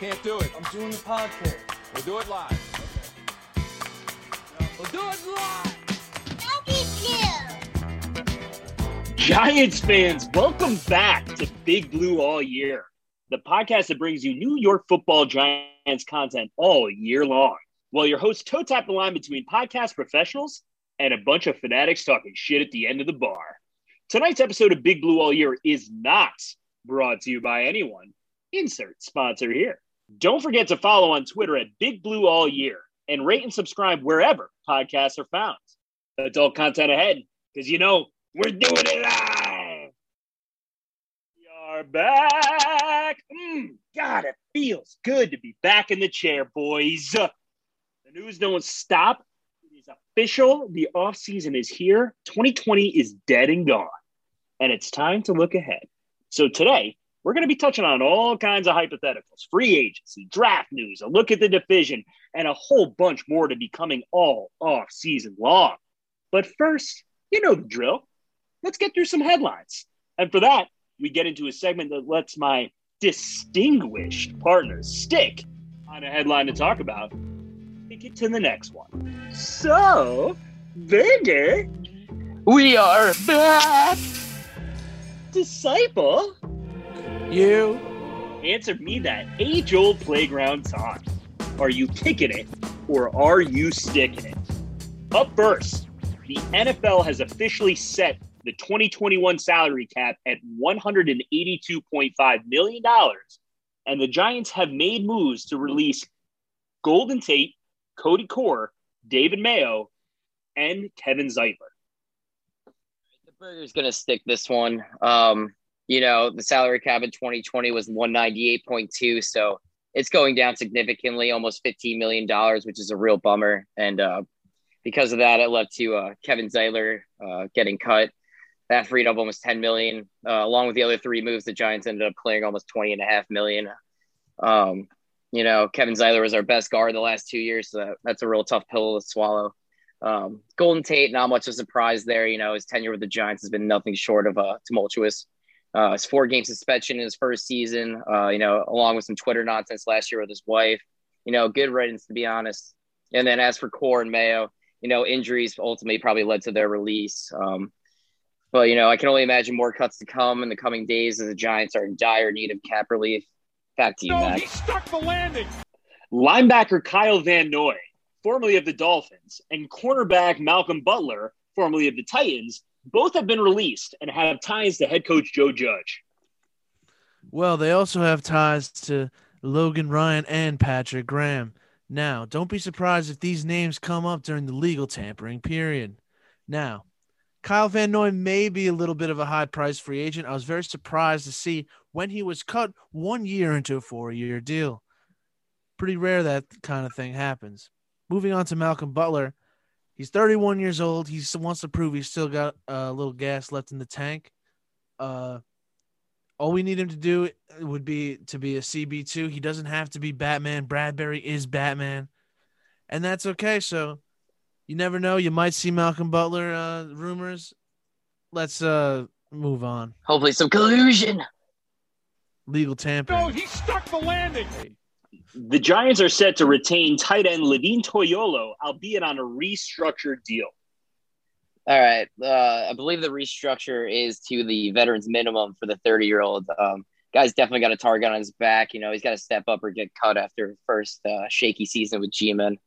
can't do it. I'm doing the podcast. We'll do it live. We'll do it live. Giants fans, welcome back to Big Blue All Year, the podcast that brings you New York football Giants content all year long. While your hosts toe tap the line between podcast professionals and a bunch of fanatics talking shit at the end of the bar. Tonight's episode of Big Blue All Year is not brought to you by anyone. Insert sponsor here. Don't forget to follow on Twitter at Big Blue All Year and rate and subscribe wherever podcasts are found. Adult content ahead because you know we're doing it live. We are back. Mm, God, it feels good to be back in the chair, boys. The news don't stop. It is official. The off season is here. 2020 is dead and gone, and it's time to look ahead. So today we're going to be touching on all kinds of hypotheticals, free agency, draft news, a look at the division, and a whole bunch more to be coming all off season long. But first, you know the drill. Let's get through some headlines. And for that, we get into a segment that lets my distinguished partners stick on a headline to talk about. Take it to the next one. So, Vader, we are back. Disciple, You. answer me that age old playground song. Are you kicking it or are you sticking it? Up first, the NFL has officially set the 2021 salary cap at $182.5 million, and the Giants have made moves to release Golden Tate, Cody Core, David Mayo, and Kevin Zeitler. The Burger's gonna stick this one. Um, you know, the salary cap in 2020 was 198.2, so it's going down significantly, almost 15 million dollars, which is a real bummer. And uh, because of that, it led to uh, Kevin Zeitler uh, getting cut. That freed up almost 10 million, uh, along with the other three moves. The Giants ended up clearing almost 20 and a half million. Um, you know, Kevin Zeitler was our best guard the last two years, so that's a real tough pill to swallow. Um, Golden Tate, not much of a surprise there. You know, his tenure with the Giants has been nothing short of uh, tumultuous. Uh, his four game suspension in his first season, uh, you know, along with some Twitter nonsense last year with his wife. You know, good riddance, to be honest. And then as for Core and Mayo, you know, injuries ultimately probably led to their release. Um, but, you know, I can only imagine more cuts to come in the coming days as the Giants are in dire need of cap relief. Back to you, No, Mac. he stuck the landing. Linebacker Kyle Van Noy, formerly of the Dolphins, and cornerback Malcolm Butler, formerly of the Titans, both have been released and have ties to head coach Joe Judge. Well, they also have ties to Logan Ryan and Patrick Graham. Now, don't be surprised if these names come up during the legal tampering period. Now, Kyle Van Noy may be a little bit of a high price free agent. I was very surprised to see when he was cut one year into a four year deal. Pretty rare that kind of thing happens. Moving on to Malcolm Butler. He's 31 years old. He wants to prove he's still got a little gas left in the tank. Uh, all we need him to do would be to be a CB2. He doesn't have to be Batman. Bradberry is Batman. And that's okay. So you never know. You might see Malcolm Butler uh, rumors. Let's uh, move on. Hopefully, some collusion. Legal No, tampering. he stuck the landing. The Giants are set to retain tight end Levine Toilolo, albeit on a restructured deal. All right. Uh, I believe the restructure is to the veterans minimum for the 30 year old. Um, guy's definitely got a target on his back. You know, he's got to step up or get cut after first uh, shaky season with G Men.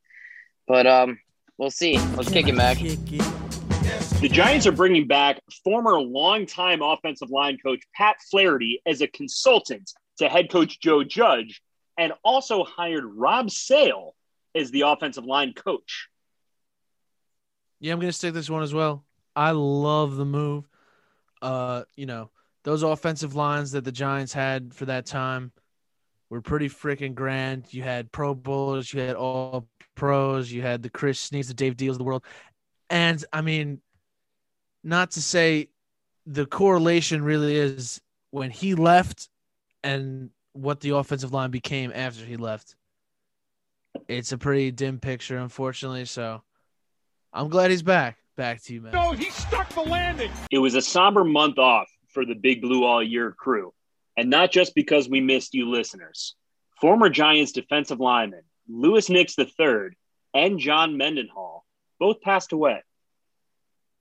But um, we'll see. Let's kick it, Mac. The Giants are bringing back former longtime offensive line coach Pat Flaherty as a consultant to head coach Joe Judge, and also hired Rob Sale as the offensive line coach. Yeah, I'm gonna stick this one as well. I love the move. Uh, you know, those offensive lines that the Giants had for that time were pretty freaking grand. You had Pro Bowlers, you had all pros, you had the Chris Snees, the Dave Diehls of the world. And I mean, not to say the correlation really is when he left and what the offensive line became after he left. It's a pretty dim picture, unfortunately. So I'm glad he's back. Back to you, man. No, he stuck the landing. It was a somber month off for the Big Blue All Year crew, and not just because we missed you listeners. former Giants defensive lineman Louis Nix III and John Mendenhall both passed away.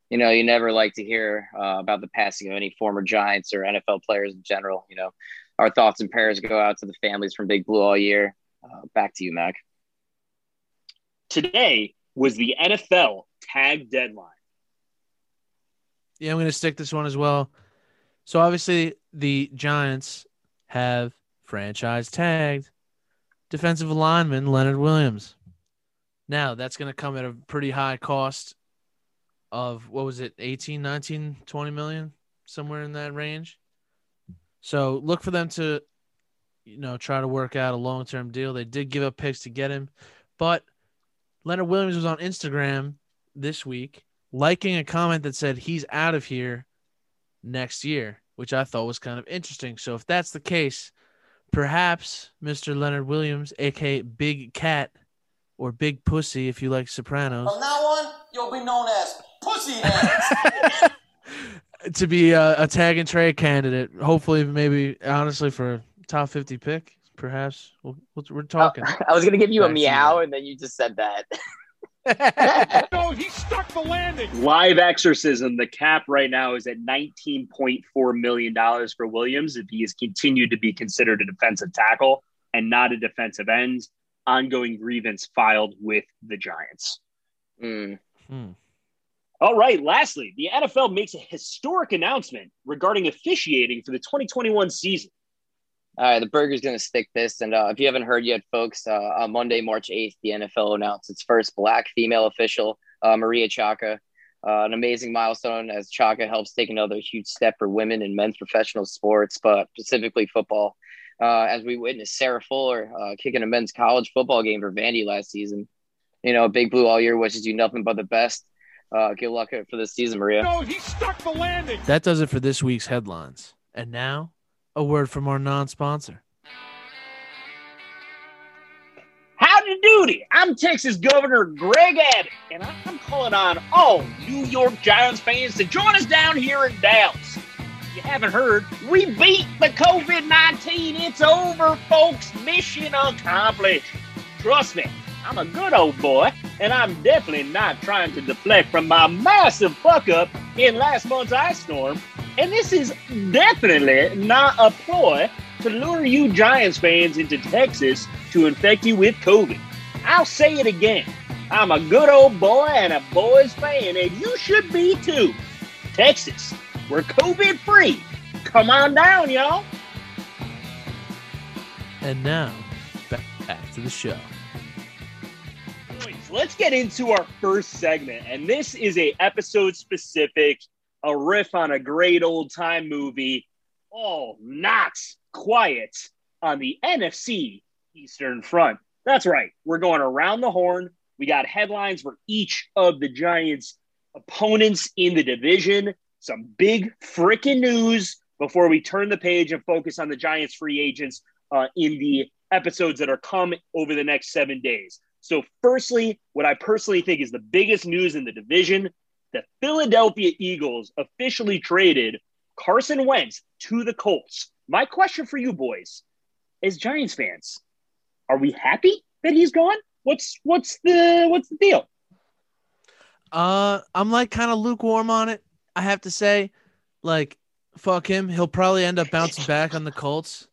You know, you never like to hear uh, about the passing of any former Giants or NFL players in general. You know, our thoughts and prayers go out to the families from Big Blue all year. Uh, back to you, Mac. Today was the NFL tag deadline. Yeah, I'm going to stick this one as well. So obviously the Giants have franchise tagged defensive lineman Leonard Williams. Now that's going to come at a pretty high cost of what was it 18 19 20 million somewhere in that range so look for them to you know try to work out a long-term deal. They did give up picks to get him but leonard williams was on instagram this week liking a comment that said he's out of here next year which i thought was kind of interesting. So if that's the case perhaps mr leonard williams aka big cat or big pussy if you like sopranos. From now on, you'll be known as Pussy Hands. to be a, a tag and trade candidate. Hopefully, maybe honestly for a top fifty pick, perhaps. We'll, we'll, we're talking. I was gonna give you a Back to meow, and then you just said that. No, he stuck the landing. Live exorcism, the cap right now is at $19.4 million for Williams if he is continued to be considered a defensive tackle and not a defensive end. Ongoing grievance filed with the Giants. Mm. Hmm. All right. Lastly, the NFL makes a historic announcement regarding officiating for the 2021 season. All right, the burger's going to stick this. And uh, if you haven't heard yet, folks, uh, on Monday, March 8th, the NFL announced its first black female official, uh, Maria Chaka. Uh, an amazing milestone as Chaka helps take another huge step for women in men's professional sports, but specifically football. Uh, as we witnessed Sarah Fuller uh, kicking a men's college football game for Vandy last season. You know, Big Blue all year wishes you nothing but the best. Uh, good luck for this season, Maria. No, he stuck the landing. That does it for this week's headlines. And now, a word from our non-sponsor. Howdy doody. I'm Texas Governor Greg Abbott, and I'm calling on all New York Giants fans to join us down here in Dallas. If you haven't heard, we beat the COVID 19. It's over, folks. Mission accomplished. Trust me, I'm a good old boy, and I'm definitely not trying to deflect from my massive fuck up in last month's ice storm. And this is definitely not a ploy to lure you Giants fans into Texas to infect you with COVID. I'll say it again. I'm a good old boy and a boys fan, and you should be too. Texas, we're COVID free. Come on down, y'all. And now, back, back to the show. Let's get into our first segment, and this is a episode specific, a riff on a great old time movie. All not quiet on the NFC Eastern Front. That's right. We're going around the horn. We got headlines for each of the Giants' opponents in the division. Some big freaking news before we turn the page and focus on the Giants' free agents uh, in the episodes that are come over the next seven days. So, firstly, what I personally think is the biggest news in the division the Philadelphia Eagles officially traded Carson Wentz to the Colts. My question for you boys, as Giants fans, are we happy that he's gone? What's what's the what's the deal? Uh, I'm like kind of lukewarm on it. I have to say, like, fuck him. He'll probably end up bouncing back on the Colts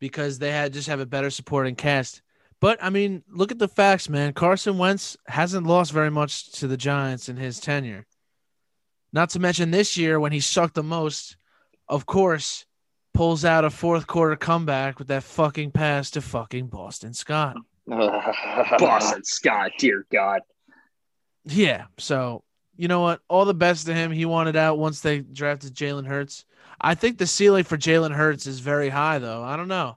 because they had just have a better supporting cast. But I mean, look at the facts, man. Carson Wentz hasn't lost very much to the Giants in his tenure. Not to mention this year when he sucked the most, of course, pulls out a fourth quarter comeback with that fucking pass to fucking Boston Scott. Boston Scott, dear God. Yeah. So you know what? All the best to him. He wanted out once they drafted Jalen Hurts. I think the ceiling for Jalen Hurts is very high, though. I don't know.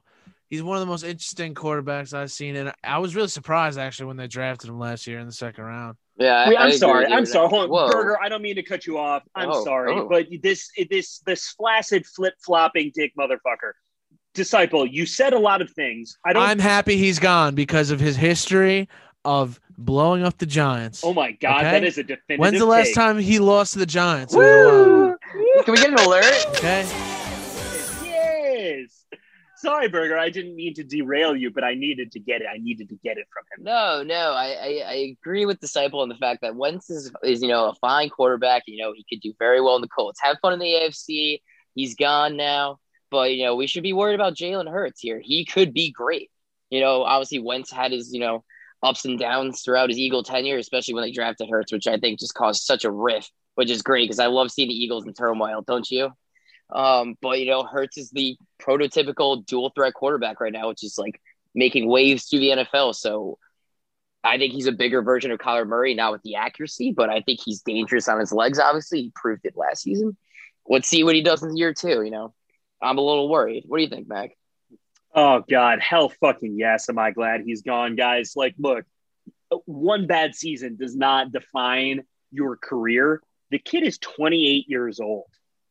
He's one of the most interesting quarterbacks I've seen, and I was really surprised actually when they drafted him last year in the second round. Yeah, Wait, I I'm agree sorry. I'm sorry. Hold on, Whoa. Burger. I don't mean to cut you off. I'm Oh, sorry, oh. but this this this flaccid flip flopping dick motherfucker, disciple. You said a lot of things. I don't. I'm happy he's gone because of his history of blowing up the Giants. oh my god, Okay. that is a definitive. When's the last take. time he lost to the Giants? It was a while ago, Can we get an alert? Okay. Sorry, Burger. I didn't mean to derail you, but I needed to get it. I needed to get it from him. No, no, I, I, I agree with Disciple on the fact that Wentz is, is, you know, a fine quarterback. You know, he could do very well in the Colts. Have fun in the AFC. He's gone now. But, you know, we should be worried about Jalen Hurts here. He could be great. You know, obviously Wentz had his, you know, ups and downs throughout his Eagle tenure, especially when they drafted Hurts, which I think just caused such a rift, which is great because I love seeing the Eagles in turmoil, don't you? Um, but you know, Hurts is the prototypical dual threat quarterback right now, which is like making waves through the NFL. So I think he's a bigger version of Kyler Murray now with the accuracy, but I think he's dangerous on his legs. Obviously, he proved it last season. Let's see what he does in year two. You know, I'm a little worried. What do you think, Mac? Oh God, hell fucking yes. Am I glad he's gone, guys? Like, look, one bad season does not define your career. The kid is 28 years old.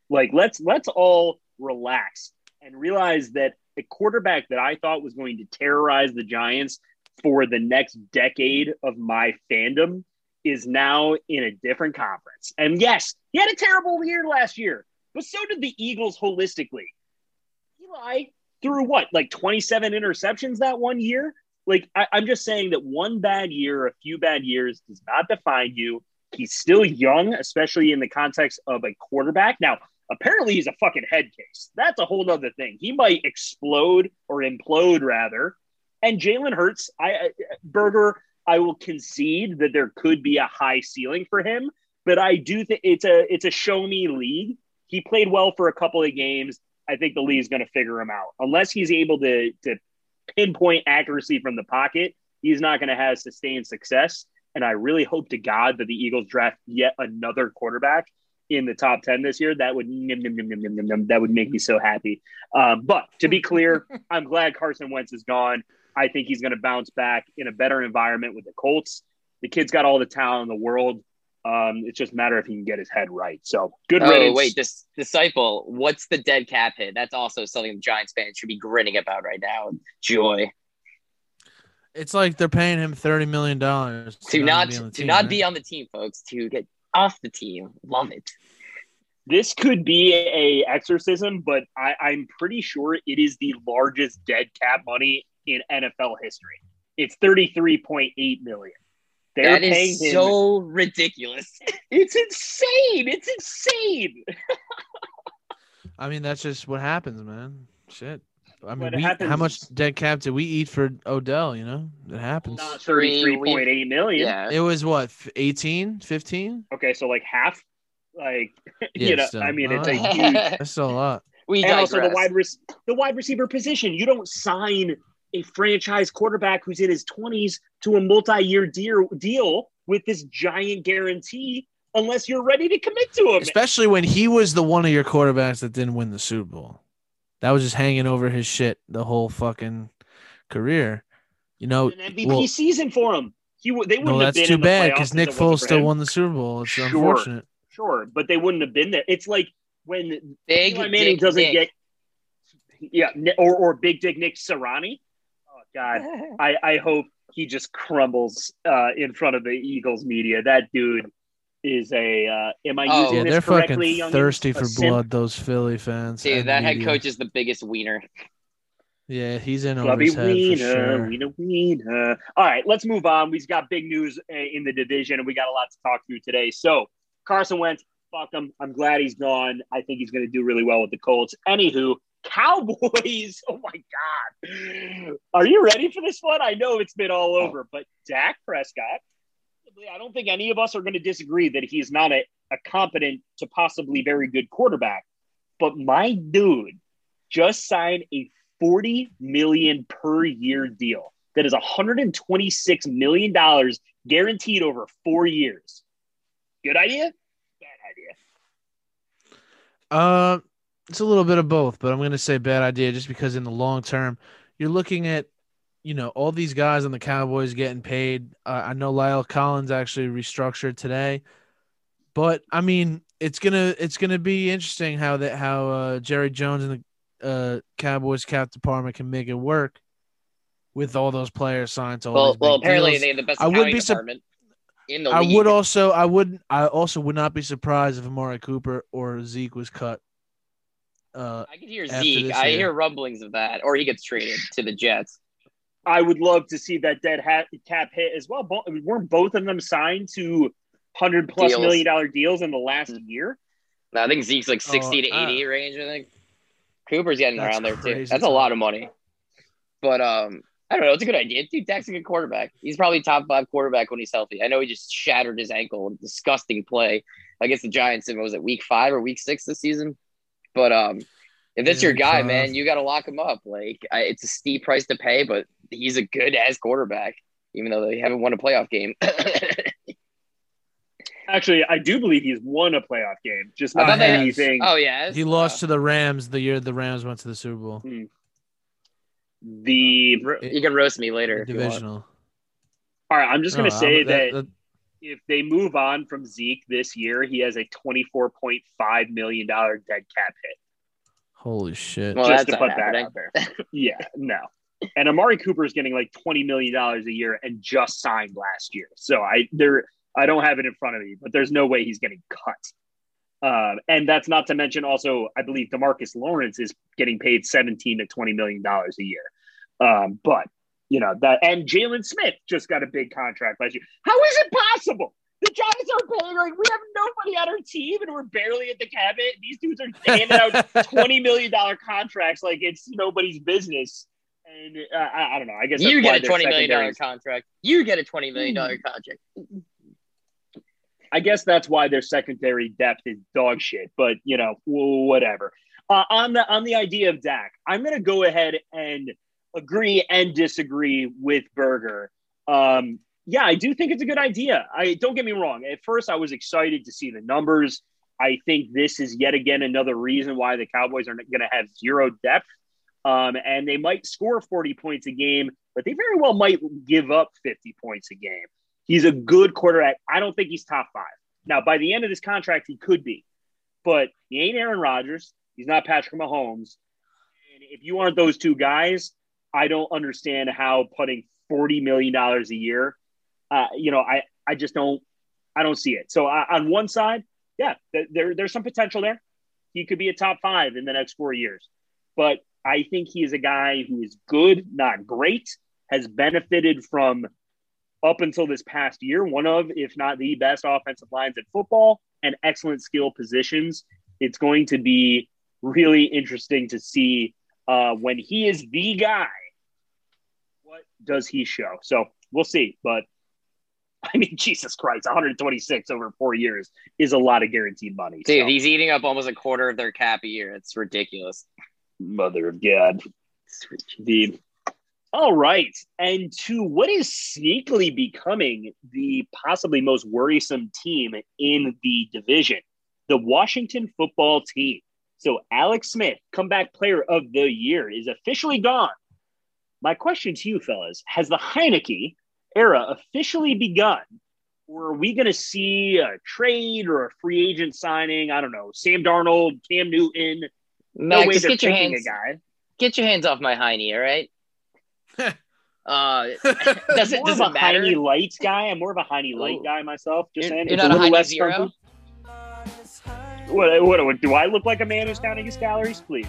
Like, let's let's all relax and realize that a quarterback that I thought was going to terrorize the Giants for the next decade of my fandom is now in a different conference. And yes, he had a terrible year last year, but so did the Eagles holistically. Eli threw what, like 27 interceptions that one year? Like, I, I'm just saying that one bad year, a few bad years does not define you. He's still young, especially in the context of a quarterback. Now, apparently he's a fucking head case. That's a whole other thing. He might explode or implode rather. And Jalen Hurts, I, Burger, I will concede that there could be a high ceiling for him, but I do think it's a it's a show me league. He played well for a couple of games. I think the league's going to figure him out. Unless he's able to to pinpoint accuracy from the pocket, he's not going to have sustained success. And I really hope to God that the Eagles draft yet another quarterback in the top 10 this year. That would that would make me so happy. Um, but to be clear, I'm glad Carson Wentz is gone. I think he's going to bounce back in a better environment with the Colts. The kid's got all the talent in the world. Um, it's just a matter if he can get his head right. So good Oh riddance. wait, this disciple. What's the dead cap hit? That's also something the Giants fans should be grinning about right now. Joy It's like they're paying him thirty million dollars to not be on to the team, not right? be on the team, folks. To get off the team. Love it. This could be a exorcism, but I, I'm pretty sure it is the largest dead cap money in NFL history. It's 33.8 million. They're That paying is him. so ridiculous. it's insane. It's insane. I mean, that's just what happens, man. Shit. I mean, we, how much dead cap did we eat for Odell? You know, it happens. Not 33.8 million. Yeah. It was what, f- 18, 15? Okay, so like half. Like Yeah, you know, still. I mean, it's a huge. That's still a lot. we and also the wide rec- the wide receiver position. You don't sign a franchise quarterback who's in his 20s to a multi-year deal deal with this giant guarantee unless you're ready to commit to him. Especially when he was the one of your quarterbacks that didn't win the Super Bowl. That was just hanging over his shit the whole fucking career. You know, An MVP well, season for him. He w- they wouldn't no, have been too in the bad because Nick it Foles still won the Super Bowl. It's Sure. unfortunate. Sure, but they wouldn't have been there. It's like when Big Eli Manning Dick doesn't Nick. get yeah, or or Big Dick Nick Sirianni. Oh God, I I hope he just crumbles uh, in front of the Eagles media. That dude is a. Uh, am I Oh. using Yeah, this they're correctly? fucking thirsty for simp? blood. Those Philly fans. Dude, and that head coach is the biggest wiener. Yeah, he's in over Clubby his head for wiener, sure. wiener, wiener. All right, let's move on. We've got big news uh, in the division, and we got a lot to talk through today. So Carson Wentz, fuck him. I'm glad he's gone. I think he's going to do really well with the Colts. Anywho, Cowboys. Oh my God, are you ready for this one? I know it's been all over, but Dak Prescott. I don't think any of us are going to disagree that he's not a, a competent to possibly very good quarterback. But my dude just signed a 40 million per year deal that is 126 million dollars guaranteed over four years. Good idea? Bad idea. Uh, it's a little bit of both, but I'm going to say bad idea just because in the long term, you're looking at, you know, all these guys on the Cowboys getting paid. Uh, I know La'el Collins actually restructured today, but I mean, it's gonna it's gonna be interesting how that how uh, Jerry Jones and the uh, Cowboys cap department can make it work with all those players signed to all Well, well, apparently deals. they have the best I would be department in the I league. would also I would I also would not be surprised if Amari Cooper or Zeke was cut. Uh, Uh, I can hear Zeke. I year. hear rumblings of that, or he gets traded to the Jets. I would love to see that dead hat cap hit as well. Bo- weren't both of them signed to hundred plus Deals. million dollar deals in the last year? No, I think Zeke's like sixty to uh, eighty range. I think Cooper's getting around there too. crazy That's a lot of money. But um, I don't know. It's a good idea. Dude, Dak's a good quarterback. He's probably top five quarterback when he's healthy. I know he just shattered his ankle. Disgusting play against the Giants in what was it week five or week six this season? But um, if that's Yeah, your guy, five. man, you got to lock him up. Like I, it's a steep price to pay, but he's a good ass quarterback. Even though they haven't won a playoff game. Actually, I do believe he's won a playoff game, just not anything. oh yeah, he lost to the Rams the year the Rams went to the Super Bowl. The You can roast me later. if you want. Divisional. all right, I'm just gonna oh, No, say I'm- that, that- if they move on from Zeke this year, he has a 24.5 million dollar dead cap hit. Holy shit! Well, just to not put that out there. yeah, no. And Amari Cooper is getting like 20 million dollars a year and just signed last year. So I there I don't have it in front of me, but there's no way he's getting cut. Um, and that's not to mention also, I believe Demarcus Lawrence is getting paid 17 to 20 million dollars a year. Um, but you know that, and Jaylon Smith just got a big contract last year. How is it possible? The Giants are paying like we have nobody on our team, and we're barely at the cabinet. These dudes are handing out twenty million dollar contracts like it's nobody's business. And uh, I, I don't know. I guess You get a twenty million dollar contract. You get a twenty million dollar contract. I guess that's why their secondary depth is dog shit. But you know, whatever. Uh, on the on the idea of Dak, I'm going to go ahead and agree and disagree with Burger. Um, yeah, I do think it's a good idea. I don't get me wrong. At first, I was excited to see the numbers. I think this is yet again another reason why the Cowboys are going to have zero depth. Um, and they might score 40 points a game, but they very well might give up 50 points a game. He's a good quarterback. I don't think he's top five. Now, by the end of this contract, he could be, but he ain't Aaron Rodgers. He's not Patrick Mahomes. And if you aren't those two guys, I don't understand how putting $40 million a year, uh, you know, I, I just don't, I don't see it. So uh, on one side, yeah, there, there's some potential there. He could be a top five in the next four years. But I think he is a guy who is good, not great, has benefited from up until this past year, one of, if not the best offensive lines in football and excellent skill positions. It's going to be really interesting to see uh, when he is the guy, what does he show? So we'll see. But I mean, Jesus Christ, 126 over four years is a lot of guaranteed money. Dude, So, he's eating up almost a quarter of their cap a year. It's ridiculous. mother of God. The all right, and to what is sneakily becoming the possibly most worrisome team in the division, the Washington football team. So Alex Smith, comeback player of the year, is officially gone. My question to you, fellas, has the Heinicke era officially begun? Or are we going to see a trade or a free agent signing? I don't know. Sam Darnold, Cam Newton. No Max, way just they're get your hands a guy. get your hands off my hiney, all right? uh does it does it a matter? Heine light guy. I'm more of a Heine light Ooh. guy myself. Just You're, saying, you're It's not a little Heine less zero? What, what, what, do I look like a man who's counting his calories? Please.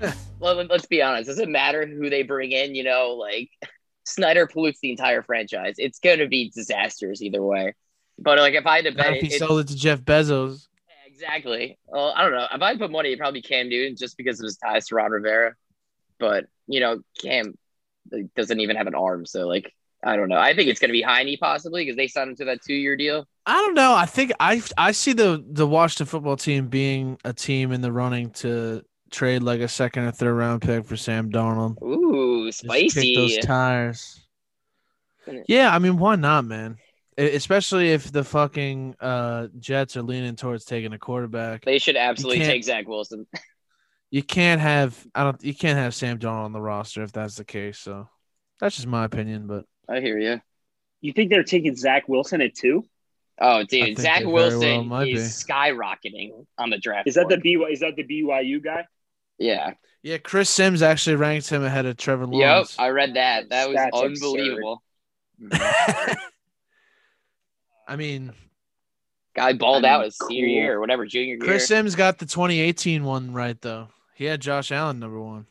Well, let- let's be honest. Does it matter who they bring in? You know, like Snyder pollutes the entire franchise. It's going to be disasters either way. But like, if I had to bet, if he it, sold it to Jeff Bezos. exactly. Well, I don't know. If I had put money, it'd probably be Cam Newton just because of his ties to Ron Rivera. But you know, Cam like, doesn't even have an arm, so like, I don't know. I think it's going to be Heine possibly because they signed him to that two-year deal. I don't know. I think I I see the the Washington football team being a team in the running to trade like a second or third round pick for Sam Darnold. Ooh, spicy. those tires. Yeah, I mean, why not, man? Especially if the fucking uh, Jets are leaning towards taking a quarterback. They should absolutely take Zach Wilson. You can't have I don't you can't have Sam Darnold on the roster if that's the case. So that's just my opinion. But I hear you. You think they're taking Zach Wilson at two? Oh, dude, Zach Wilson well might is skyrocketing on the draft. Is that the board. BY? Is that the BYU guy? Yeah. yeah, Chris Sims actually ranked him ahead of Trevor Lawrence. Yep. I read that. That was That's unbelievable. I mean, Guy balled I mean, out his senior year or whatever, junior Chris year. Sims got the 2018 one right though. He had Josh Allen number one.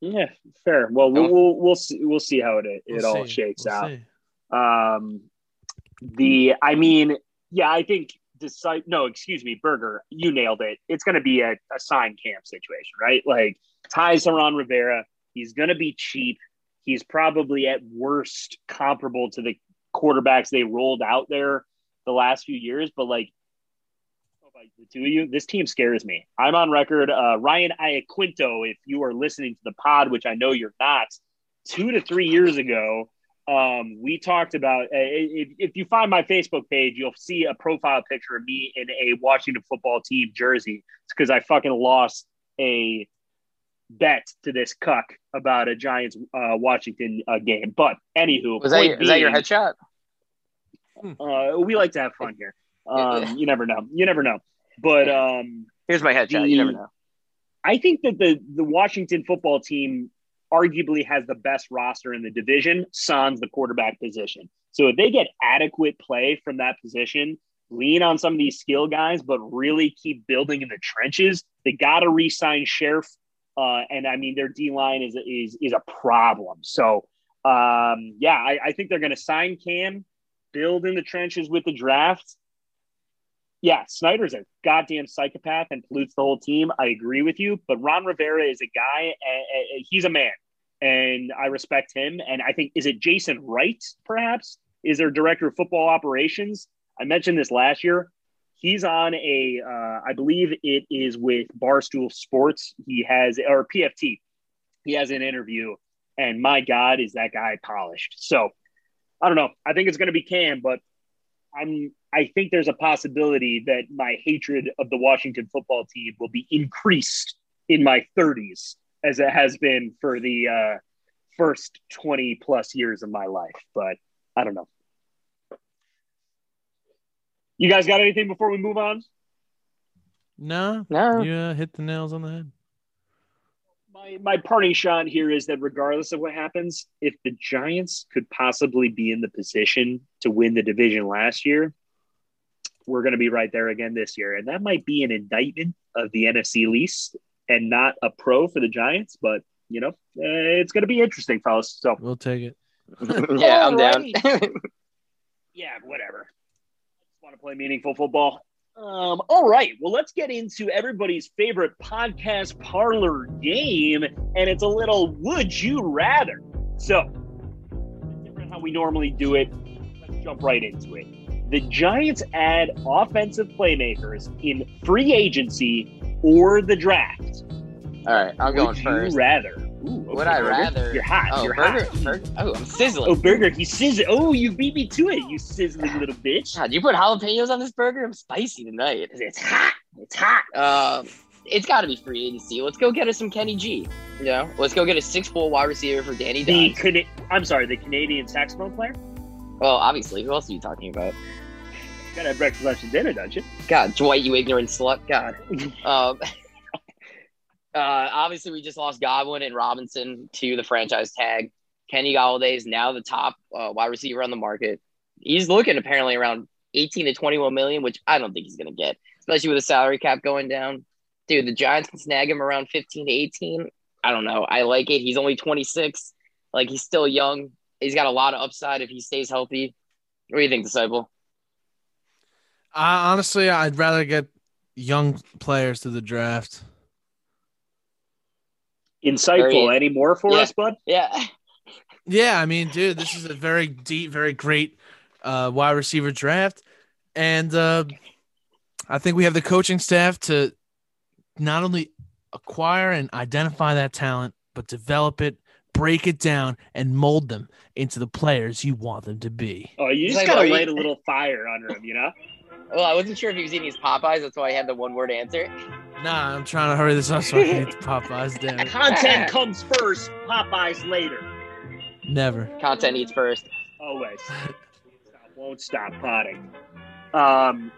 Yeah, fair. Well, we'll we'll, we'll see. We'll see how it it We'll all see. shakes We'll out. see. Um, the I mean, yeah, I think decide. No, excuse me, Burger, you nailed it. It's going to be a, a sign camp situation, right? Like ties Ron Rivera. He's going to be cheap. He's probably at worst comparable to the quarterbacks they rolled out there the last few years. But like, I don't know about the two of you, this team scares me. I'm on record. Uh, Ryan Iaquinto, if you are listening to the pod, which I know you're not, two to three years ago, um, we talked about uh, if, if you find my Facebook page, you'll see a profile picture of me in a Washington football team jersey. It's because I fucking lost a bet to this cuck about a Giants uh, Washington uh, game. But anywho, Was that your, is that your headshot? Uh, we like to have fun here. Um, you never know. You never know. But um, Here's my headshot. The- You never know. I think that the the Washington football team arguably has the best roster in the division, sans the quarterback position. So if they get adequate play from that position, lean on some of these skill guys, but really keep building in the trenches, they got to re-sign Scherff. Uh, and I mean, their D line is is is a problem. So um, yeah, I, I think they're going to sign Cam, build in the trenches with the draft. Yeah, Snyder's a goddamn psychopath and pollutes the whole team. I agree with you, but Ron Rivera is a guy. Uh, he's a man, and I respect him. And I think is it Jason Wright? Perhaps is their director of football operations. I mentioned this last year. He's on a, uh, I believe it is with Barstool Sports. He has or PFT. He has an interview, and my God, is that guy polished? So I don't know. I think it's going to be Cam, but I'm I think there's a possibility that my hatred of the Washington football team will be increased in my 30s as it has been for the uh, first 20 plus years of my life. But I don't know. You guys got anything before we move on? No, No. you uh, hit the nails on the head. My my parting shot here is that regardless of what happens, if the Giants could possibly be in the position to win the division last year, we're going to be right there again this year, and that might be an indictment of the NFC East and not a pro for the Giants. But you know, uh, it's going to be interesting, fellas. So We'll take it. yeah, I'm down. yeah, whatever. I just want to play meaningful football. Um, all right. Well, let's get into everybody's favorite podcast parlor game, and it's a little would you rather. So, different how we normally do it. Let's jump right into it. The Giants add offensive playmakers in free agency or the draft. All right, I'm going would first. you rather? Ooh, Would okay, I Burger. rather? You're hot. Oh, You're burger, hot. burger. Oh, I'm sizzling. Oh, Burger, he's sizzling. Oh, you beat me to it, you sizzling little bitch. God, you put jalapenos on this burger? I'm spicy tonight. It's hot. It's hot. Um, it's got to be free agency. Let's go get us some Kenny G. You know, let's go get a six-four wide receiver for Danny The. Cana- I'm sorry, the Canadian saxophone player. Well, obviously, who else are you talking about? You gotta have breakfast, lunch, and dinner, don't you? God, Dwight, you ignorant slut. God. Um, uh, obviously, we just lost Godwin and Robinson to the franchise tag. Kenny Golladay is now the top uh, wide receiver on the market. He's looking apparently around 18 to 21 million, which I don't think he's going to get, especially with the salary cap going down. Dude, the Giants can snag him around 15 to 18. I don't know. I like it. He's only 26. Like, he's still young. He's got a lot of upside if he stays healthy. What do you think, Disciple? I, honestly, I'd rather get young players to the draft. Insightful. Very- Any more for Yeah. us, bud? Yeah. Yeah, I mean, dude, this is a very deep, very great uh, wide receiver draft, and uh, I think we have the coaching staff to not only acquire and identify that talent, but develop it, break it down, and mold them into the players you want them to be. Oh, you just Like, gotta are you- light a little fire under him, you know? Well, I wasn't sure if he was eating his Popeyes. That's why I had the one word answer. Nah, I'm trying to hurry this up so I can eat the Popeyes. Damn it. Content comes first, Popeyes later. Never. Content eats first. Always. Stop, won't stop potting. Um,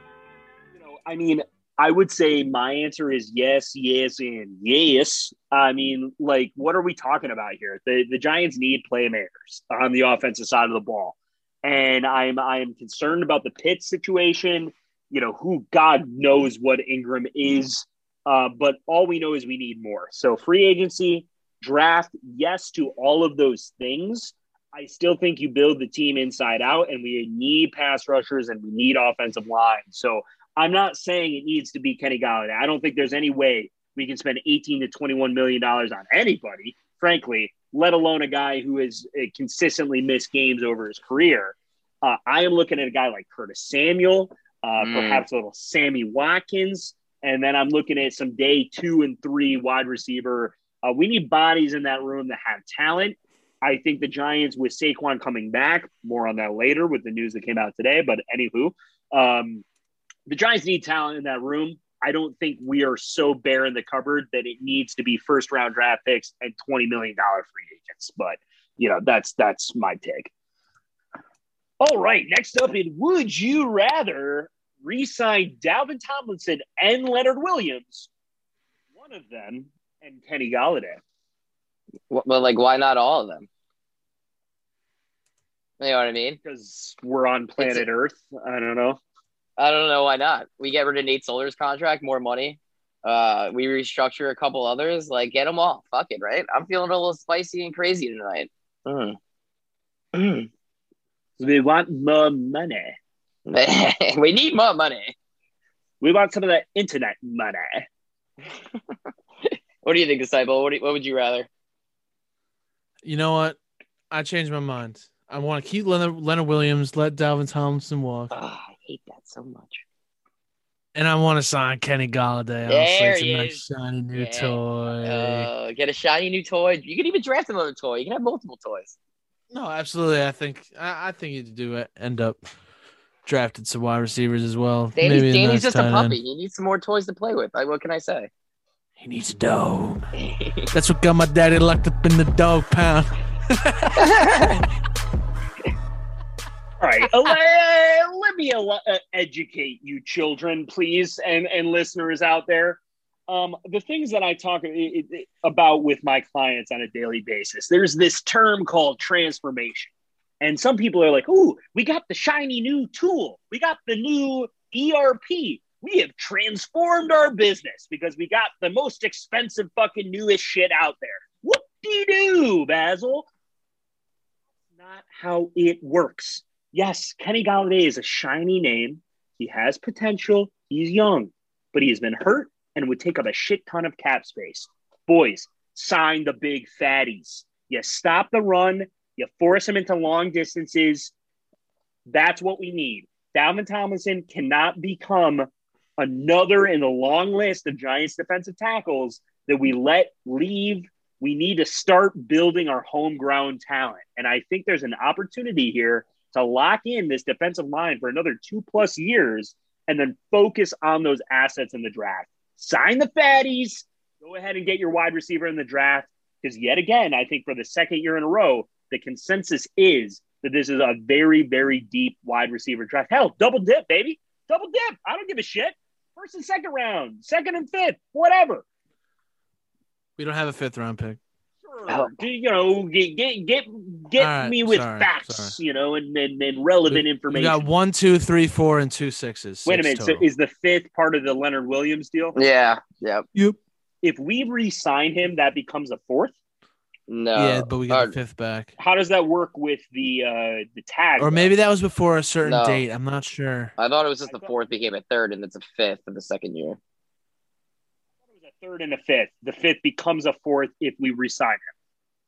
you know, I mean, I would say my answer is yes, yes, and yes. I mean, like, what are we talking about here? The the Giants need playmakers on the offensive side of the ball, and I'm I am concerned about the Pitt situation. you know, who God knows what Ingram is. Uh, but all we know is we need more. So free agency, draft, yes to all of those things. I still think you build the team inside out, and we need pass rushers and we need offensive line. So I'm not saying it needs to be Kenny Golladay. I don't think there's any way we can spend 18 to 21 million dollars on anybody, frankly, let alone a guy who has uh, consistently missed games over his career. Uh, I am looking at a guy like Curtis Samuel, uh, Mm. perhaps a little Sammy Watkins, and then I'm looking at some day two and three wide receiver. Uh, we need bodies in that room that have talent. I think the Giants with Saquon coming back, more on that later with the news that came out today. But anywho, um, the Giants need talent in that room. I don't think we are so bare in the cupboard that it needs to be first round draft picks and twenty million dollar free agents. But you know, that's that's my take. All right, next up in Would You Rather re-sign Dalvin Tomlinson and Leonard Williams, one of them, and Kenny Golladay. Well, like, why not all of them? You know what I mean? Because we're on planet Earth. I don't know. I don't know why not. We get rid of Nate Solder's contract, more money. Uh, we restructure a couple others. Like, get them all. Fuck it, right? I'm feeling a little spicy and crazy tonight. Mm. Mm. We want more money. we need more money. We want some of that internet money. What do you think, disciple? What, do you- what would you rather? You know what? I changed my mind. I want to keep Leonard, Leonard Williams, let Dalvin Tomlinson walk, Ah, I hate that so much. and I want to sign Kenny Golladay. There Honestly, it's he a nice is. shiny new Yeah. toy. Uh, get a shiny new toy. You can even draft another toy. You can have multiple toys. No, absolutely. I think I, I think you do it. End up drafted some wide receivers as well. Danny's, Maybe Danny's nice just a puppy. end. He needs some more toys to play with. Like, what can I say? He needs a dog. That's what got my daddy locked up in the dog pound. All right, uh, let, let me uh, educate you, children, please, and and listeners out there. Um, the things that I talk i- i- about with my clients on a daily basis. There's this term called transformation, and some people are like, "Ooh, we got the shiny new tool. We got the new ERP. We have transformed our business because we got the most expensive fucking newest shit out there." Whoop de doo, Basil. Not how it works yes, Kenny Golladay is a shiny name. He has potential. He's young, but he has been hurt and would take up a shit ton of cap space. Boys, sign the big fatties. You stop the run, you force him into long distances. That's what we need. Dalvin Tomlinson cannot become another in the long list of Giants defensive tackles that we let leave. We need to start building our homegrown talent. And I think there's an opportunity here to lock in this defensive line for another two plus years and then focus on those assets in the draft. Sign the fatties. Go ahead and get your wide receiver in the draft. Because yet again, I think for the second year in a row, the consensus is that this is a very, very deep wide receiver draft. Hell, double dip, baby. Double dip. I don't give a shit. First and second round, second and fifth, whatever. We don't have a fifth round pick. Sure. Oh. You know, get get get, get All right, me with sorry, facts, sorry. you know, and, and, and relevant We information. We got one, two, three, four, and two sixes. Wait a Six minute. So is the fifth part of the Leonard Williams deal? Yeah. Yep. Yep. If we re-sign him, that becomes a fourth. No. yeah, but we got Uh, the fifth back. How does that work with the uh the tag? Or though? maybe that was before a certain No. date. I'm not sure. I thought it was just the thought- fourth became a third, and it's a fifth for the second year. it was a third and a fifth. The fifth becomes a fourth if we re-sign him.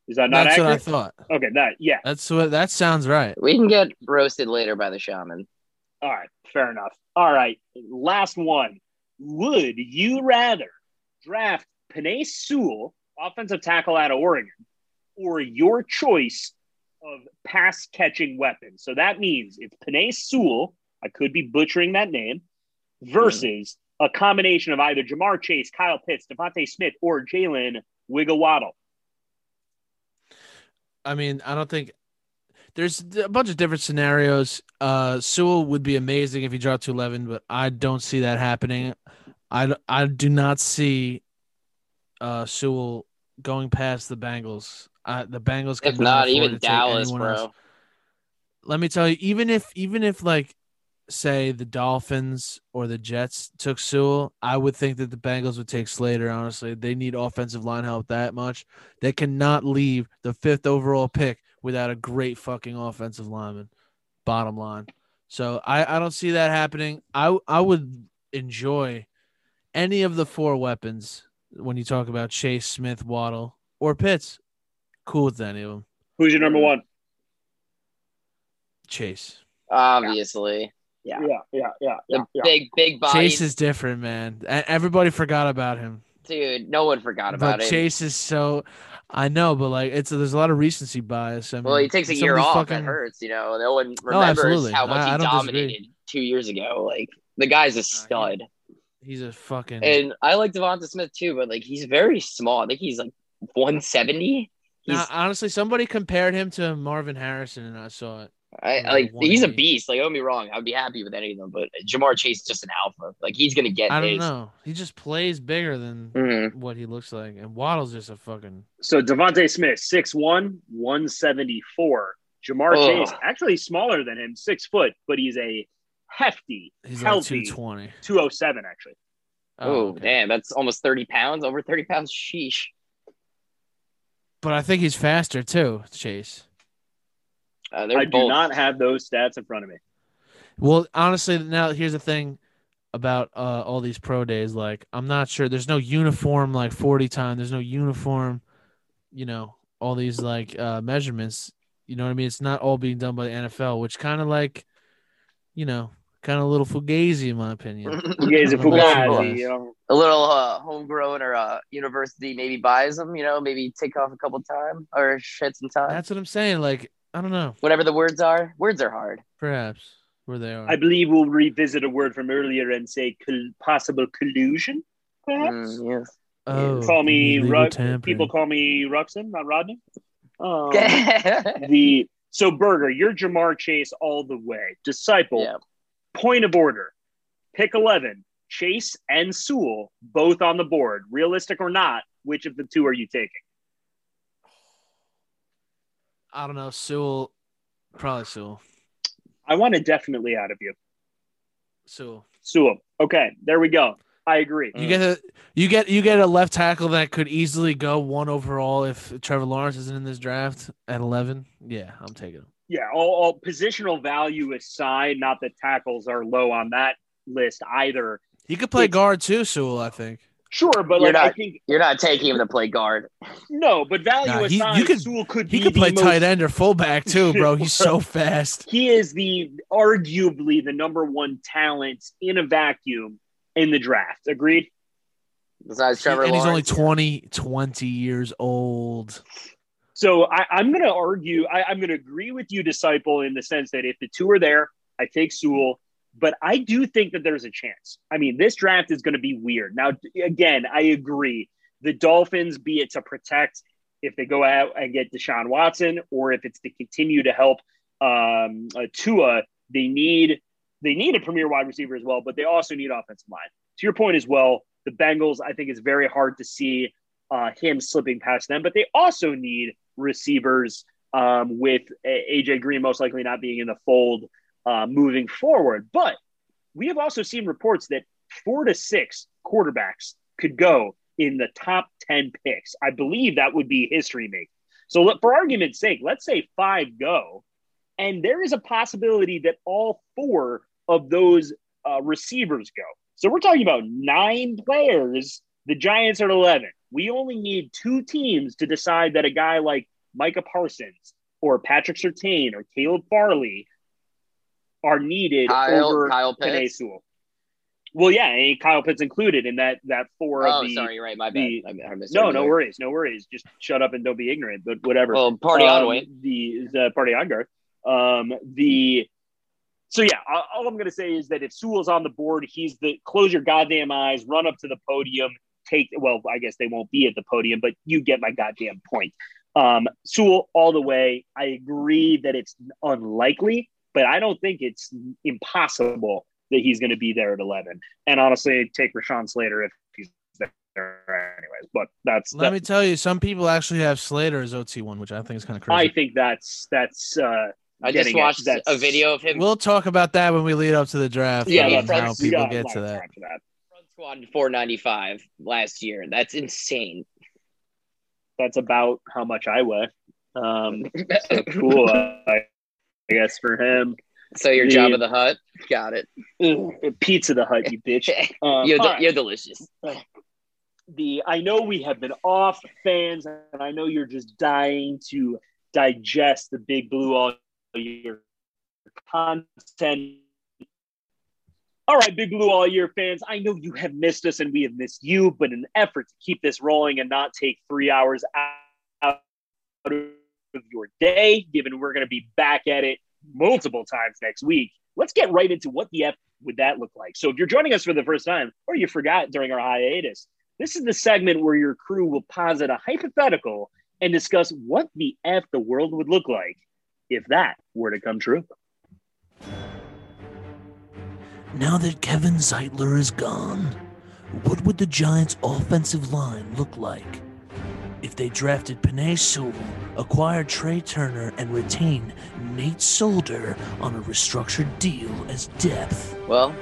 Is that not That's what I accurate? thought. okay, that yeah. That's what that sounds right. We can get roasted later by the shaman. All right, fair enough. All right, last one. Would you rather draft Penei Sewell, offensive tackle out of Oregon, or your choice of pass catching weapon? So that means it's Penei Sewell. I could be butchering that name versus a combination of either Ja'Marr Chase, Kyle Pitts, DeVonta Smith, or Jaylen Wiggle Waddle. I mean, I don't think there's a bunch of different scenarios. Uh, Sewell would be amazing if he dropped to 11, but I don't see that happening. I, I do not see uh, Sewell going past the Bengals. Uh, the Bengals If not, even to Dallas, bro. else. Let me tell you, even if even if like say the Dolphins or the Jets took Sewell, I would think that the Bengals would take Slater. Honestly, they need offensive line help that much. They cannot leave the fifth overall pick without a great fucking offensive lineman. Bottom line. So I, I don't see that happening. I I would enjoy any of the four weapons when you talk about Chase, Smith, Waddle, or Pitts. Cool with any of them. Who's your number one? Chase. Obviously. Yeah, yeah, yeah, yeah, The yeah. yeah. big, big body. Chase is different, man. Everybody forgot about him. Dude, no one forgot about but it. Chase is so. I know, but like it's there's a lot of recency bias. I mean, well, he takes a year off. fucking- That hurts, you know. No one oh, remembers absolutely. how much I- I he don't disagree. dominated two years ago. Like the guy's a stud. He's a fucking. And I like DeVonta Smith too, but like he's very small. I think he's like 170. He's Now, honestly, somebody compared him to Marvin Harrison, and I saw it. I, like like he's a beast. Like don't be wrong, I'd be happy with any of them, but Ja'Marr Chase is just an alpha. Like he's gonna get I don't his. know. He just plays bigger than Mhm. what he looks like, and Waddle's just a fucking. So DeVonta Smith, 6'1", 174. Ja'Marr Ugh. Chase, actually smaller than him, six foot, but he's a hefty, He's like healthy two twenty. 207, actually. Oh, damn, that's almost 30 pounds, over 30 pounds. Sheesh. But I think he's faster too, Chase. Uh, they're I do not have those stats in front of me. Well, honestly, now here's the thing about uh, all these pro days. Like, I'm not sure. There's no uniform like 40 time. There's no uniform. You know, all these like uh, measurements. You know what I mean? It's not all being done by the NFL, which kind of like, you know, kind of a little fugazi in my opinion. Fugazi, I don't know about you Fugazi, you know. a little uh, homegrown or uh, university maybe buys them, you know, maybe take off a couple time or shed some time. That's what I'm saying. Like, I don't know. Whatever the words are, words are hard. Perhaps where they are. I believe we'll revisit a word from earlier and say col- possible collusion, perhaps. Mm, yes. oh, call me illegal people call me Ruxin, not Rodney. Um, the so Burger, you're Ja'Marr Chase all the way. Disciple, point of order, pick eleven. Chase and Sewell both on the board. Realistic or not, which of the two are you taking? I don't know. Sewell, probably Sewell. I want it definitely out of you. Sewell. Sewell. Okay, there we go. I agree. Mm. You get a you get you get a left tackle that could easily go one overall if Trevor Lawrence isn't in this draft at eleven. Yeah, I'm taking him. Yeah, all, all positional value aside, not that tackles are low on that list either. He could play It's- guard too, Sewell. I think. Sure, but You're like I not- think You're not taking him to play guard. no, but value Nah, he- aside, you could- Sewell could He be could play most- tight end or fullback too, bro. He's so fast. He is the arguably the number one talent in a vacuum in the draft. Agreed. Besides Trevor and he's only Lawrence. 20, 20 years old. So I, I'm going to argue. I, I'm going to agree with you, disciple, in the sense that if the two are there, I take Sewell. But I do think that there's a chance. I mean, this draft is going to be weird. Now, again, I agree. The Dolphins, be it to protect if they go out and get Deshaun Watson, or if it's to continue to help um, uh, Tua, they need they need a premier wide receiver as well, but they also need offensive line. To your point as well, the Bengals, I think it's very hard to see uh, him slipping past them, but they also need receivers um, with AJ Green most likely not being in the fold uh, moving forward. But we have also seen reports that four to six quarterbacks could go in the top 10 picks. I believe that would be history making. So, for argument's sake, let's say five go, and there is a possibility that all four of those uh, receivers go. So, we're talking about nine players. The Giants are at 11. We only need two teams to decide that a guy like Micah Parsons or Patrick Surtain or Caleb Farley are needed Kyle, over Kyle Pitts. Sewell. Well, yeah, and Kyle Pitts included in that that four Oh, of the. sorry, right. My bad. the- I, I No, no worries, no worries. Just shut up and don't be ignorant. But whatever. Well, party on, Um, Wayne. The the party on guard. Um, the so yeah, all all I'm gonna say is that if Sewell's on the board, he's the close your goddamn eyes, run up to the podium, take. Well, I guess they won't be at the podium, but you get my goddamn point. Um, Sewell all the way. I agree that it's unlikely, but I don't think it's impossible that he's going to be there at 11. And honestly, take Rashawn Slater if he's there anyways. But that's Let that- me tell you, some people actually have Slater as OT one, which I think is kind of crazy. I think that's that's uh I just getting at. watched That's- a video of him We'll talk about that when we lead up to the draft. Yeah, and how people got get to that. that. Squad in 495 last year. That's insane. That's about how much I weigh. Um, so cool, I, I guess for him. so your job of the hut, got it. Pizza the Hut, you bitch. Um, you're, de- right. you're delicious. the I know we have been off fans, and I know you're just dying to digest the big blue all year content. All right, big blue all year fans. I know you have missed us and we have missed you, but in an effort to keep this rolling and not take three hours out of your day, given we're going to be back at it multiple times next week, let's get right into what the F would that look like. So if you're joining us for the first time or you forgot during our hiatus, this is the segment where your crew will posit a hypothetical and discuss what the F the world would look like if that were to come true. Now that Kevin Zeitler is gone, what would the Giants' offensive line look like if they drafted Penei Sewell, acquired Trai Turner, and retained Nate Solder on a restructured deal as depth? Well,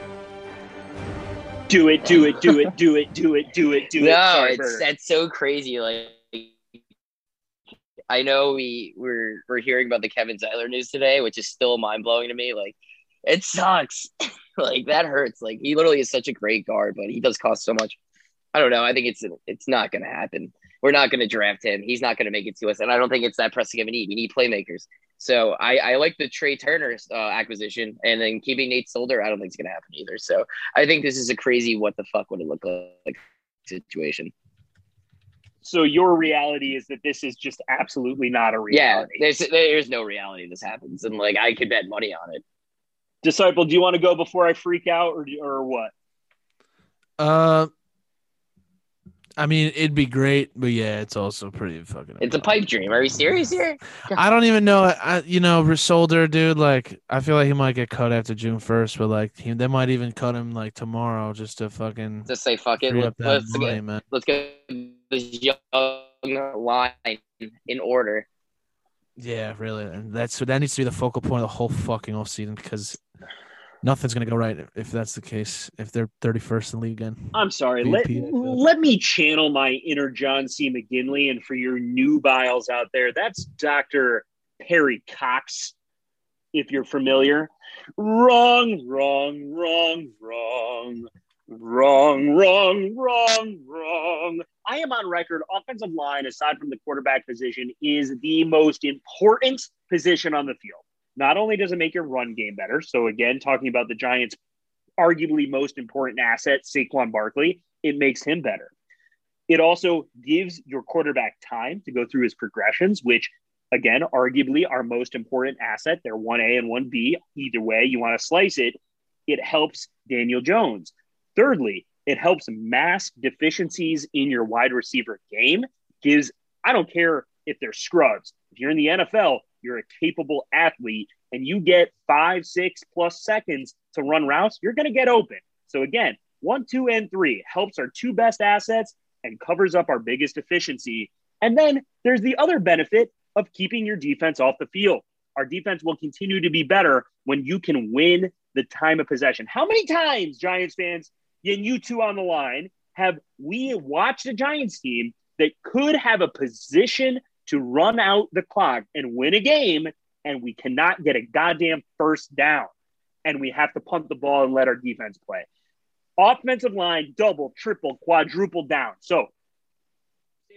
Do it, do it, do it, do it, do it, do it, do it. no, Sorry, it's that's so crazy. Like, I know we we're we're hearing about the Kevin Zeitler news today, which is still mind blowing to me. Like, it sucks. like that hurts. Like he literally is such a great guard, but he does cost so much. I don't know. I think it's it's not going to happen. We're not going to draft him. He's not going to make it to us, and I don't think it's that pressing of a need. We need playmakers. So I, I like the Trai Turner uh, acquisition, and then keeping Nate Solder. I don't think it's going to happen either. So I think this is a crazy what the fuck would it look like situation. So your reality is that this is just absolutely not a Yeah, reality. there's there's no reality this happens, and like I could bet money on it. Disciple, do you want to go before I freak out, or do- or what? Uh, I mean, it'd be great, but yeah, it's also pretty fucking. It's a pipe dream. Are we serious here? I don't even know. I you know Solder, dude. Like, I feel like he might get cut after June first, but like, he, they might even cut him like tomorrow just to fucking Just say fuck it. Let, up that let's money, get man. let's get this young line in order. Yeah, really, and that's that needs to be the focal point of the whole fucking off season because nothing's gonna go right if- that's the case. If they're thirty first in the league again. I'm sorry. Let, let me channel my inner John C. McGinley. And for your new biles out there, that's Dr. Perry Cox, if you're familiar. Wrong, wrong, wrong, wrong. Wrong, wrong, wrong, am on record. Offensive line, aside from the quarterback position, is the most important position on the field. Not only does it make your run game better, so again, talking about the Giants' arguably most important asset, Saquon Barkley, it makes him better. It also gives your quarterback time to go through his progressions, which, again, arguably our most important asset. They're 1A and 1B. Either way you want to slice it, it helps Daniel Jones. Thirdly, it helps mask deficiencies in your wide receiver game. Gives, I don't care if they're scrubs. If you're in the NFL, you're a capable athlete and you get five, six plus seconds to run routes, you're going to get open. So again, one, two, and three helps our two best assets and covers up our biggest deficiency. And then there's the other benefit of keeping your defense off the field. Our defense will continue to be better when you can win the time of possession. How many times, Giants fans, and you two on the line, have we watched a Giants team that could have a position to run out the clock and win a game, and we cannot get a goddamn first down, and we have to punt the ball and let our defense play? Offensive line, double, triple, quadruple down. So,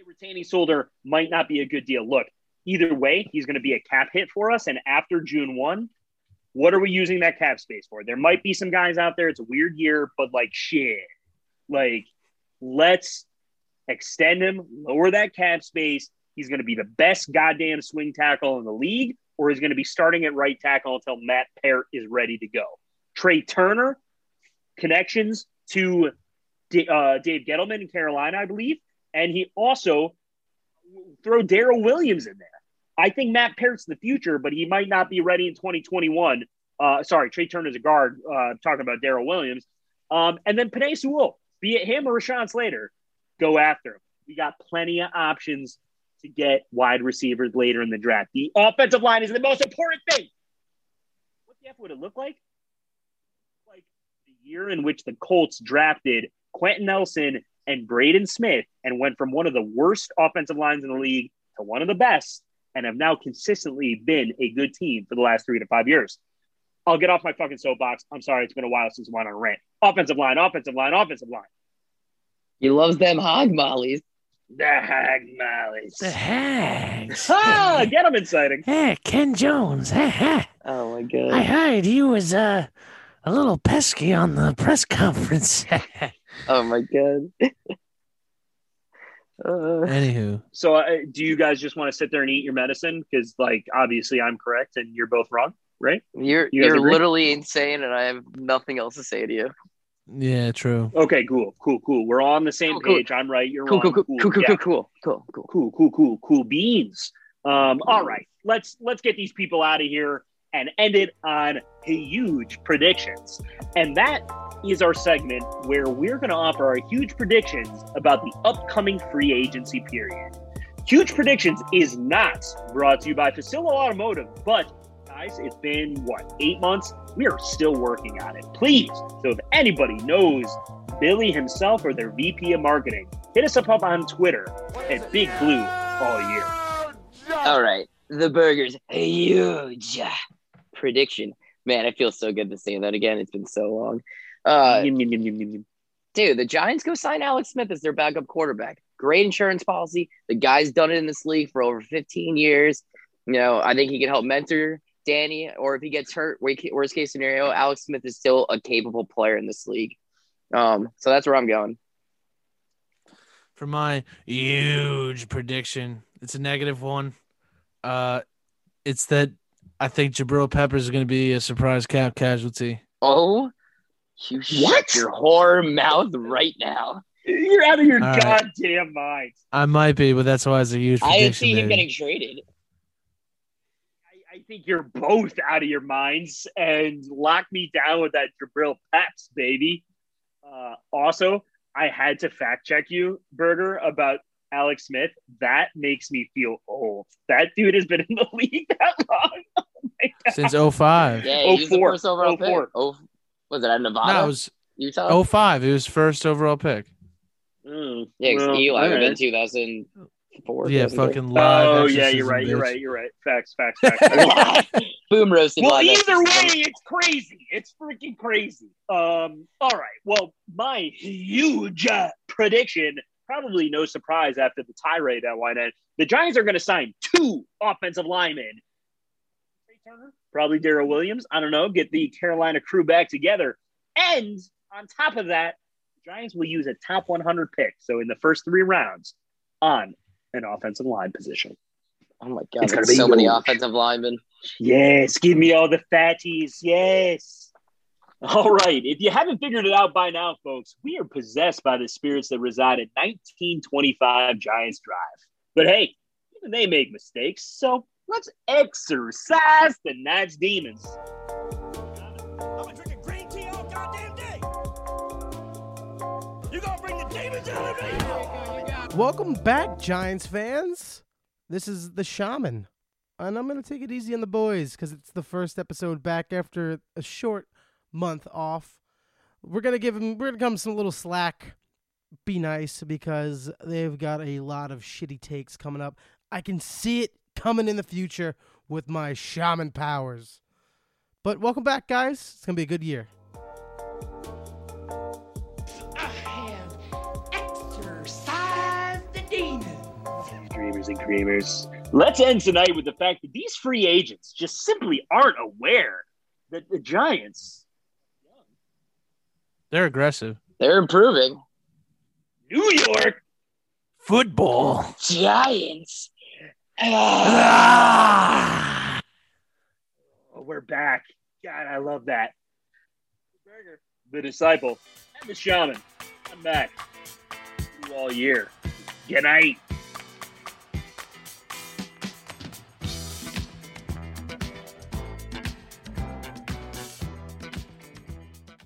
retaining Solder might not be a good deal. Look, either way, he's going to be a cap hit for us. And after June 1, what are we using that cap space for? There might be some guys out there. It's a weird year, but like shit. Like, let's extend him, lower that cap space. He's going to be the best goddamn swing tackle in the league, or he's going to be starting at right tackle until Matt Peart is ready to go. Trai Turner, connections to D- uh, Dave Gettleman in Carolina, I believe. And he also throw Daryl Williams in there. I think Matt Peart's the future, but he might not be ready in 2021. Uh, sorry, Trai Turner's a guard. Uh, talking about Daryl Williams. Um, and then Penei Sewell, be it him or Rashawn Slater, go after him. We got plenty of options to get wide receivers later in the draft. The offensive line is the most important thing. Jeff would it look like? Like the year in which the Colts drafted Quenton Nelson and Braden Smith and went from one of the worst offensive lines in the league to one of the best and have now consistently been a good team for the last three to five years. I'll get off my fucking soapbox. I'm sorry, it's been a while since I went on a rant. Offensive line, offensive line, offensive line. He loves them hog mollies. The hag mollies. The hags. Ah, get them inciting. Hey, Ken Jones. Hey, hey. Oh my god. I heard he was uh, a little pesky on the press conference. Oh my god. Uh, Anywho, So, uh, do you guys just want to sit there and eat your medicine? Because, like, obviously, I'm correct and you're both wrong, right? you're You guys you're agree? literally insane, and I have nothing else to say to you. yeah, true. Okay, cool, cool, cool. We're all on the same Cool, cool. page. I'm right. You're Cool, wrong. cool, cool, cool, cool, yeah. cool, cool, cool, cool. cool, cool, cool, cool beans. Um, all right, let's let's get these people out of here and end it on huge predictions. And that is our segment where we're going to offer our huge predictions about the upcoming free agency period. Huge predictions is not brought to you by Facilio Automotive, but guys, it's been what eight months. We are still working on it. Please, so if anybody knows Billy himself or their VP of marketing, hit us up, up on Twitter at Big Blue all year. All right, the burgers a huge prediction. Man, I feel so good to say that again. It's been so long. Uh, Yum, yum, yum, dude, the Giants go sign Alex Smith as their backup quarterback. Great insurance policy. The guy's done it in this league for over 15 years. You know, I think he can help mentor Danny, or if he gets hurt, worst case scenario, Alex Smith is still a capable player in this league. Um, so that's where I'm going. For my huge prediction, it's a negative one. Uh, it's that I think Jabril Peppers is going to be a surprise cap casualty. Oh, you what? shut your whore mouth right now. You're out of your All goddamn right. mind. I might be, but that's why it's a huge. I see him baby. getting traded. I, I, think you're both out of your minds and lock me down with that Jabril Peps, baby. Uh, also, I had to fact check you, Burger, about Alex Smith. That makes me feel old. That dude has been in the league that long. Oh Since 05. Yeah, 04. He's the first overall 04. Pick. 04 was it at Nevada? No, it was Utah. 05. It was first overall pick. Mm, yeah, 'cause well, Eli would have been alright. 2004. Yeah, fucking live. Oh yeah, you're right. You're right. You're right. Facts. Facts. Facts. Boom roasted. well, live either way, exorcism. it's crazy. It's freaking crazy. Um. All right. Well, my huge uh, prediction, probably no surprise after the tirade that went in. The Giants are going to sign two offensive linemen. Trai Turner, Probably Daryl Williams. I don't know. Get the Carolina crew back together, and on top of that, Giants will use a top 100 pick. So in the first three rounds, on an offensive line position. Oh my god, It's gonna be so many offensive linemen. Yes, give me all the fatties. Yes. All right. If you haven't figured it out by now, folks, we are possessed by the spirits that reside at 1925 Giants Drive. But hey, even they make mistakes. So let's exercise the Nats demons. I've been drinking green tea all goddamn day. You gonna bring the demons out of me? Welcome back, Giants fans. This is the Shaman, and I'm gonna take it easy on the boys because it's the first episode back after a short month off. We're gonna give them. We're gonna give 'em some little slack. Be nice because they've got a lot of shitty takes coming up. I can see it coming in the future with my shaman powers. But welcome back, guys. It's gonna be a good year. I have exorcised the demons. Dreamers and creamers. Let's end tonight with the fact that these free agents just simply aren't aware that the Giants, They're aggressive. They're improving. New York, Football. Giants. Ah! Oh, we're back. God, I love that. The disciple, and the shaman. I'm back. You all year. Good night.